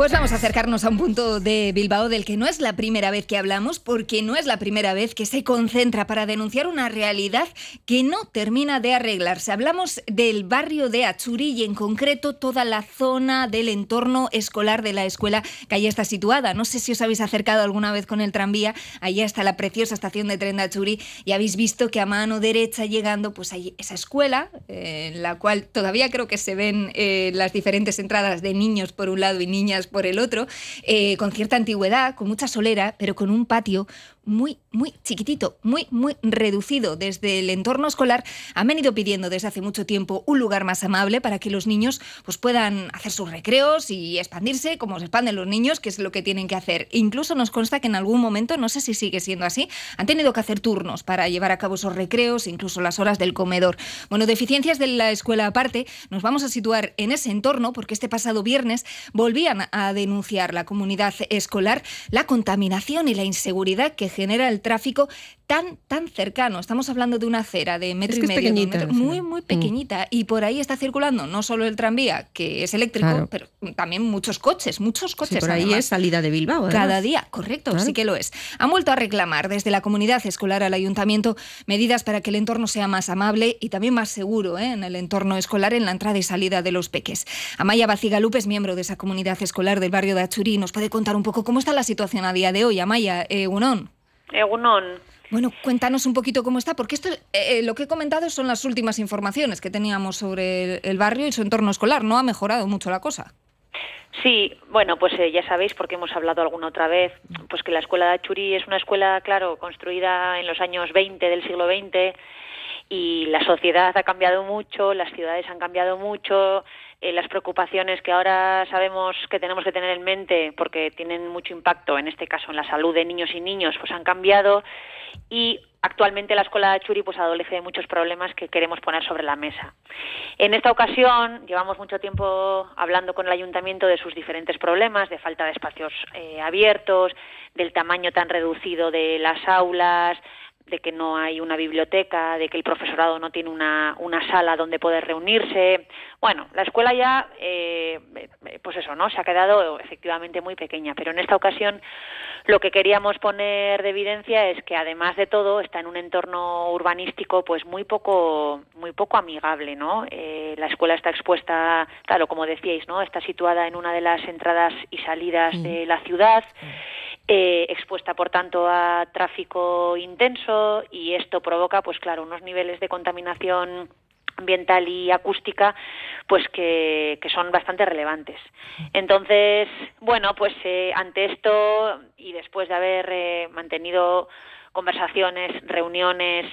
Pues vamos a acercarnos a un punto de Bilbao del que no es la primera vez que hablamos, porque no es la primera vez que se concentra para denunciar una realidad que no termina de arreglarse. Hablamos del barrio de Achuri y en concreto toda la zona del entorno escolar de la escuela que allí está situada. No sé si os habéis acercado alguna vez con el tranvía, allá está la preciosa estación de tren de Achuri y habéis visto que a mano derecha llegando pues hay esa escuela eh, en la cual todavía creo que se ven eh, las diferentes entradas de niños por un lado y niñas por el otro, eh, con cierta antigüedad, con mucha solera, pero con un patio muy, muy chiquitito, muy, muy reducido. Desde el entorno escolar han venido pidiendo desde hace mucho tiempo un lugar más amable para que los niños pues, puedan hacer sus recreos y expandirse como se expanden los niños, que es lo que tienen que hacer. Incluso nos consta que en algún momento, no sé si sigue siendo así, han tenido que hacer turnos para llevar a cabo esos recreos, incluso las horas del comedor. Bueno, deficiencias de la escuela aparte, nos vamos a situar en ese entorno porque este pasado viernes volvían a denunciar la comunidad escolar la contaminación y la inseguridad que genera el tráfico tan, tan cercano. Estamos hablando de una acera de metro y medio, muy, muy mm. pequeñita. Y por ahí está circulando no solo el tranvía, que es eléctrico, pero también muchos coches, muchos coches. por ahí es salida de Bilbao. Cada día, correcto, sí que lo es. Han vuelto a reclamar desde la comunidad escolar al ayuntamiento medidas para que el entorno sea más amable y también más seguro ¿eh? en el entorno escolar en la entrada y salida de los peques. Amaya Bacigalupe es miembro de esa comunidad escolar del barrio de Achurí. Nos puede contar un poco cómo está la situación a día de hoy. Amaya, eh, Unón. Egunon. Bueno, cuéntanos un poquito cómo está, porque esto, eh, eh, lo que he comentado son las últimas informaciones que teníamos sobre el, barrio y su entorno escolar. No ha mejorado mucho la cosa. Sí, bueno, pues eh, ya sabéis, porque hemos hablado alguna otra vez, pues que la escuela de Achuri es una escuela, claro, construida en los años 20 del siglo XX y la sociedad ha cambiado mucho, las ciudades han cambiado mucho, eh, las preocupaciones que ahora sabemos que tenemos que tener en mente porque tienen mucho impacto, en este caso en la salud de niños y niños, pues han cambiado y actualmente la escuela de Churi pues adolece de muchos problemas que queremos poner sobre la mesa. En esta ocasión llevamos mucho tiempo hablando con el ayuntamiento de sus diferentes problemas, de falta de espacios eh, abiertos, del tamaño tan reducido de las aulas, de que no hay una biblioteca, de que el profesorado no tiene una, una sala donde poder reunirse. Bueno, la escuela ya, eh, pues eso, ¿no? Se ha quedado efectivamente muy pequeña, pero en esta ocasión lo que queríamos poner de evidencia es que además de todo está en un entorno urbanístico pues muy poco, muy poco amigable, ¿no? Eh, la escuela está expuesta, claro, como decíais, ¿no? Está situada en una de las entradas y salidas de la ciudad. Eh, expuesta por tanto a tráfico intenso y esto provoca pues claro unos niveles de contaminación ambiental y acústica pues que, son bastante relevantes. Entonces bueno pues eh, ante esto y después de haber eh, mantenido conversaciones, reuniones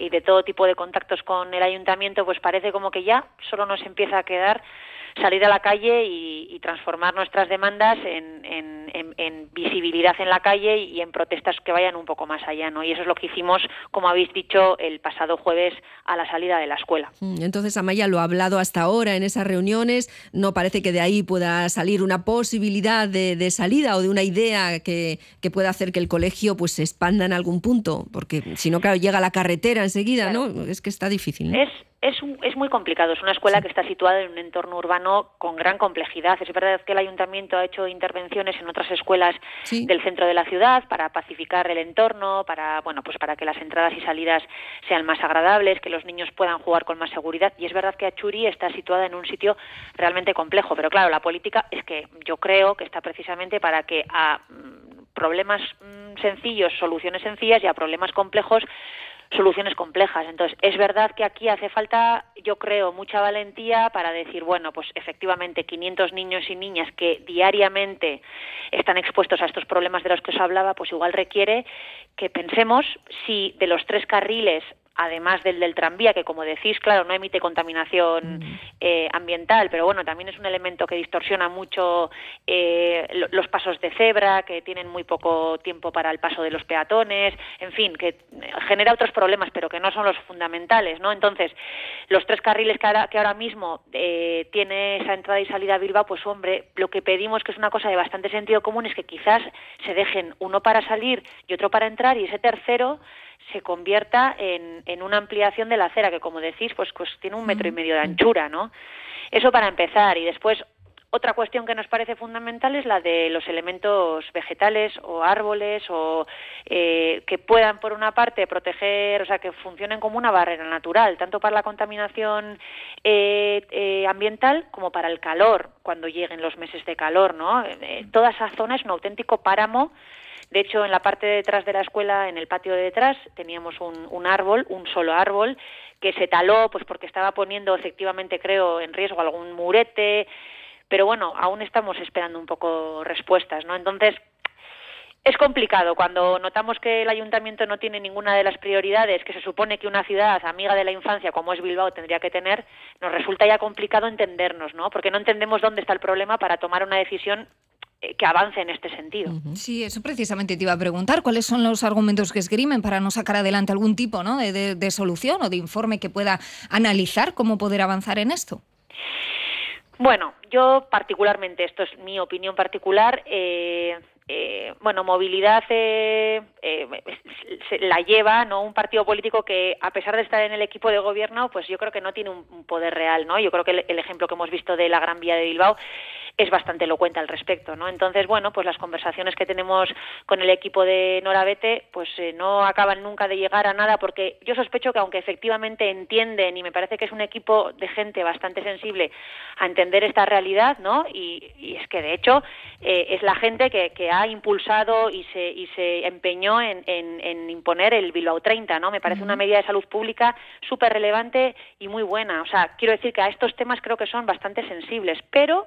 y de todo tipo de contactos con el ayuntamiento, pues parece como que ya solo nos empieza a quedar salir a la calle y, transformar nuestras demandas en, visibilidad en la calle y en protestas que vayan un poco más allá, ¿no? Y eso es lo que hicimos, como habéis dicho, el pasado jueves a la salida de la escuela. Mm, entonces, Amaya lo ha hablado hasta ahora en esas reuniones. No parece que de ahí pueda salir una posibilidad de, salida o de una idea que, pueda hacer que el colegio pues se expanda en algún punto, porque si no, claro, llega la carretera enseguida, ¿no? Es que está difícil. Es, es, es muy complicado. Es una escuela que está situada en un entorno urbano con gran complejidad. Es verdad que el ayuntamiento ha hecho intervenciones en otras escuelas del centro de la ciudad para pacificar el entorno, para bueno, pues para que las entradas y salidas sean más agradables, que los niños puedan jugar con más seguridad. Y es verdad que Achuri está situada en un sitio realmente complejo. Pero claro, la política es que yo creo que está precisamente para que a mm, problemas mm, sencillos, soluciones sencillas y a problemas complejos soluciones complejas. Entonces, es verdad que aquí hace falta, yo creo, mucha valentía para decir, bueno, pues efectivamente 500 niños y niñas que diariamente están expuestos a estos problemas de los que os hablaba, pues igual requiere que pensemos si de los tres carriles además del del tranvía, que como decís, claro, no emite contaminación mm. eh, ambiental, pero bueno, también es un elemento que distorsiona mucho eh, los pasos de cebra, que tienen muy poco tiempo para el paso de los peatones, en fin, que genera otros problemas, pero que no son los fundamentales, ¿no? Entonces, los tres carriles que ahora, que ahora mismo eh, tiene esa entrada y salida a Bilbao, pues hombre, lo que pedimos, que es una cosa de bastante sentido común, es que quizás se dejen uno para salir y otro para entrar, y ese tercero se convierta en, en una ampliación de la acera que como decís pues, pues tiene un metro y medio de anchura no eso para empezar. Y después otra cuestión que nos parece fundamental es la de los elementos vegetales o árboles o eh, que puedan, por una parte, proteger, o sea, que funcionen como una barrera natural, tanto para la contaminación eh, eh, ambiental como para el calor, cuando lleguen los meses de calor, ¿no? toda esa zona es un auténtico páramo de hecho, en la parte de detrás de la escuela, en el patio de detrás, teníamos un, un, árbol, un solo árbol, que se taló, pues porque estaba poniendo efectivamente, creo, en riesgo algún murete, pero bueno, aún estamos esperando un poco respuestas, ¿no? Entonces, es complicado cuando notamos que el ayuntamiento no tiene ninguna de las prioridades que se supone que una ciudad amiga de la infancia como es Bilbao tendría que tener, nos resulta ya complicado entendernos, ¿no? Porque no entendemos dónde está el problema para tomar una decisión que avance en este sentido. Sí, eso precisamente te iba a preguntar. ¿Cuáles son los argumentos que esgrimen para no sacar adelante algún tipo ¿no? de, solución o de informe que pueda analizar cómo poder avanzar en esto? Bueno, yo particularmente, esto es mi opinión particular, eh, eh, bueno, movilidad eh, eh, la lleva no un partido político que a pesar de estar en el equipo de gobierno, pues yo creo que no tiene un, poder real, ¿no? Yo creo que el, ejemplo que hemos visto de la Gran Vía de Bilbao es bastante elocuente al respecto, ¿no? Entonces, bueno, pues las conversaciones que tenemos con el equipo de Norabete, pues no acaban nunca de llegar a nada, porque yo sospecho que aunque efectivamente entienden y me parece que es un equipo de gente bastante sensible a entender esta realidad, ¿no? Y, es que de hecho es la gente que, que ha impulsado y se, y se empeñó en, en, imponer el Bilbao 30, ¿no? Me parece una medida de salud pública súper relevante y muy buena. O sea, quiero decir que a estos temas creo que son bastante sensibles, pero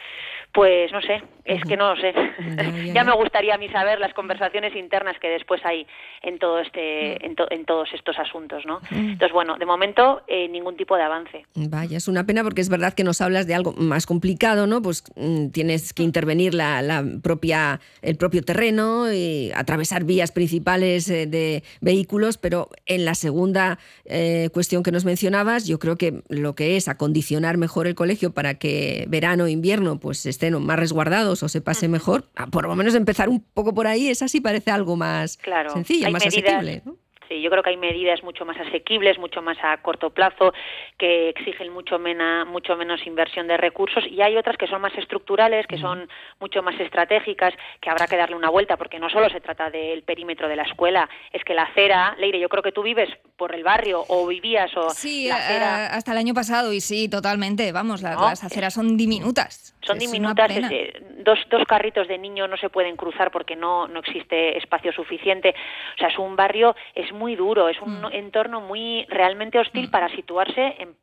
pues no sé, es que no lo sé. Ya, me gustaría a mí saber las conversaciones internas que después hay en todo este, mm. en, todos estos asuntos, ¿no? Mm. Entonces, bueno, de momento eh, ningún tipo de avance. Vaya, es una pena porque es verdad que nos hablas de algo más complicado, ¿no? Pues mm, tienes que intervenir la, propia, el propio terreno y atravesar vías principales eh, de vehículos, pero en la segunda eh, cuestión que nos mencionabas, yo creo que lo que es acondicionar mejor el colegio para que verano, invierno, pues estén más resguardados o se pase mejor, ah, por lo menos empezar un poco por ahí, esa sí parece algo más sencillo, más asequible. Sí, yo creo que hay medidas mucho más asequibles, mucho más a corto plazo, que exigen mucho, mucho menos inversión de recursos y hay otras que son más estructurales, que son mucho más estratégicas, que habrá que darle una vuelta, porque no solo se trata del perímetro de la escuela, es que la acera, Leire, yo creo que tú vives por el barrio o vivías o... Sí, hasta el año pasado y sí, totalmente, vamos, las aceras son diminutas. Son diminutas, dos, dos carritos de niño no se pueden cruzar porque no, no existe espacio suficiente, o sea, es un barrio, es muy duro, es un mm. entorno muy realmente hostil mm. para situarse en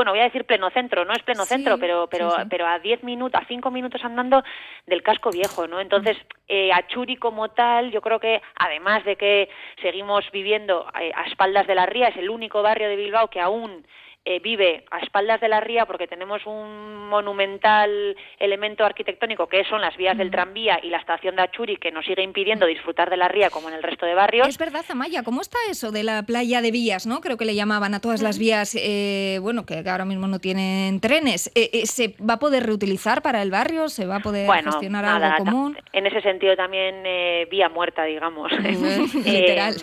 bueno, voy a decir pleno centro, no es pleno centro, pero pero pero a 10 minutos, a 5 minutos andando del casco viejo, ¿no? Entonces, eh, Achuri como tal, yo creo que además de que seguimos viviendo eh, a espaldas de la ría, es el único barrio de Bilbao que aún eh, vive a espaldas de la ría porque tenemos un monumental elemento arquitectónico que son las vías del tranvía y la estación de Achuri que nos sigue impidiendo disfrutar de la ría como en el resto de barrios. Es verdad, Amaya, ¿cómo está eso de la playa de vías, no? Creo que le llamaban a todas las vías, eh, bueno, que ahora mismo no tienen trenes. Eh, ¿Se va a poder reutilizar para el barrio? ¿Se va a poder gestionar algo común? En ese sentido también vía muerta, digamos. Literal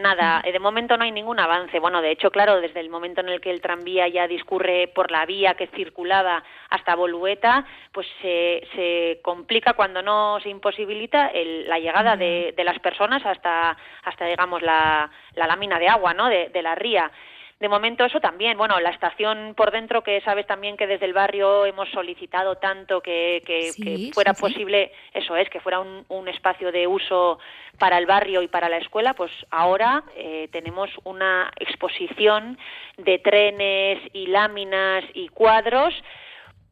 nada, de momento no hay ningún avance. Bueno, de hecho, claro, desde el momento en el que el tranvía ya discurre por la vía que circulaba hasta Bolueta, pues se, se complica cuando no se imposibilita la llegada de, de, las personas hasta, hasta digamos, la, la lámina de agua, ¿no?, de, de la ría de momento eso también. Bueno, la estación por dentro, que sabes también que desde el barrio hemos solicitado tanto que, que, fuera posible, eso es, que fuera un, un, espacio de uso para el barrio y para la escuela, pues ahora eh, tenemos una exposición de trenes y láminas y cuadros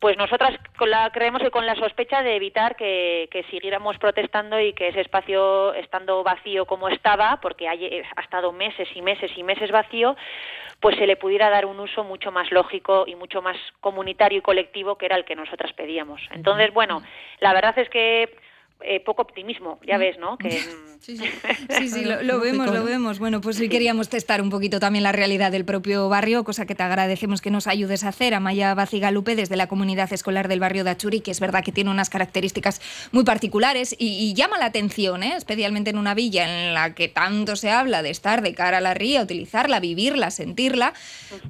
pues nosotras con la, creemos que con la sospecha de evitar que, que, siguiéramos protestando y que ese espacio, estando vacío como estaba, porque ha estado meses y meses y meses vacío, pues se le pudiera dar un uso mucho más lógico y mucho más comunitario y colectivo que era el que nosotras pedíamos. Entonces, bueno, la verdad es que eh, poco optimismo, ya mm. ves, ¿no? Que, sí, sí, lo, vemos, lo vemos. Bueno, pues hoy queríamos testar un poquito también la realidad del propio barrio, cosa que te agradecemos que nos ayudes a hacer. Amaya Bacigalupe, desde la comunidad escolar del barrio de Achuri, que es verdad que tiene unas características muy particulares y, llama la atención, ¿eh? especialmente en una villa en la que tanto se habla de estar de cara a la ría, utilizarla, vivirla, sentirla,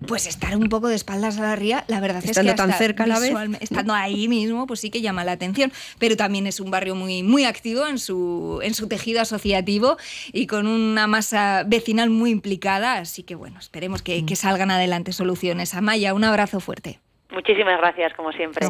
pues estar un poco de espaldas a la ría, la verdad es que tan cerca a la vez, estando ahí mismo, pues sí que llama la atención. Pero también es un barrio muy muy, activo en su, en su tejido asociativo y con una masa vecinal muy implicada. Así que bueno, esperemos que, que salgan adelante soluciones. Amaya, un abrazo fuerte. Muchísimas gracias, como siempre.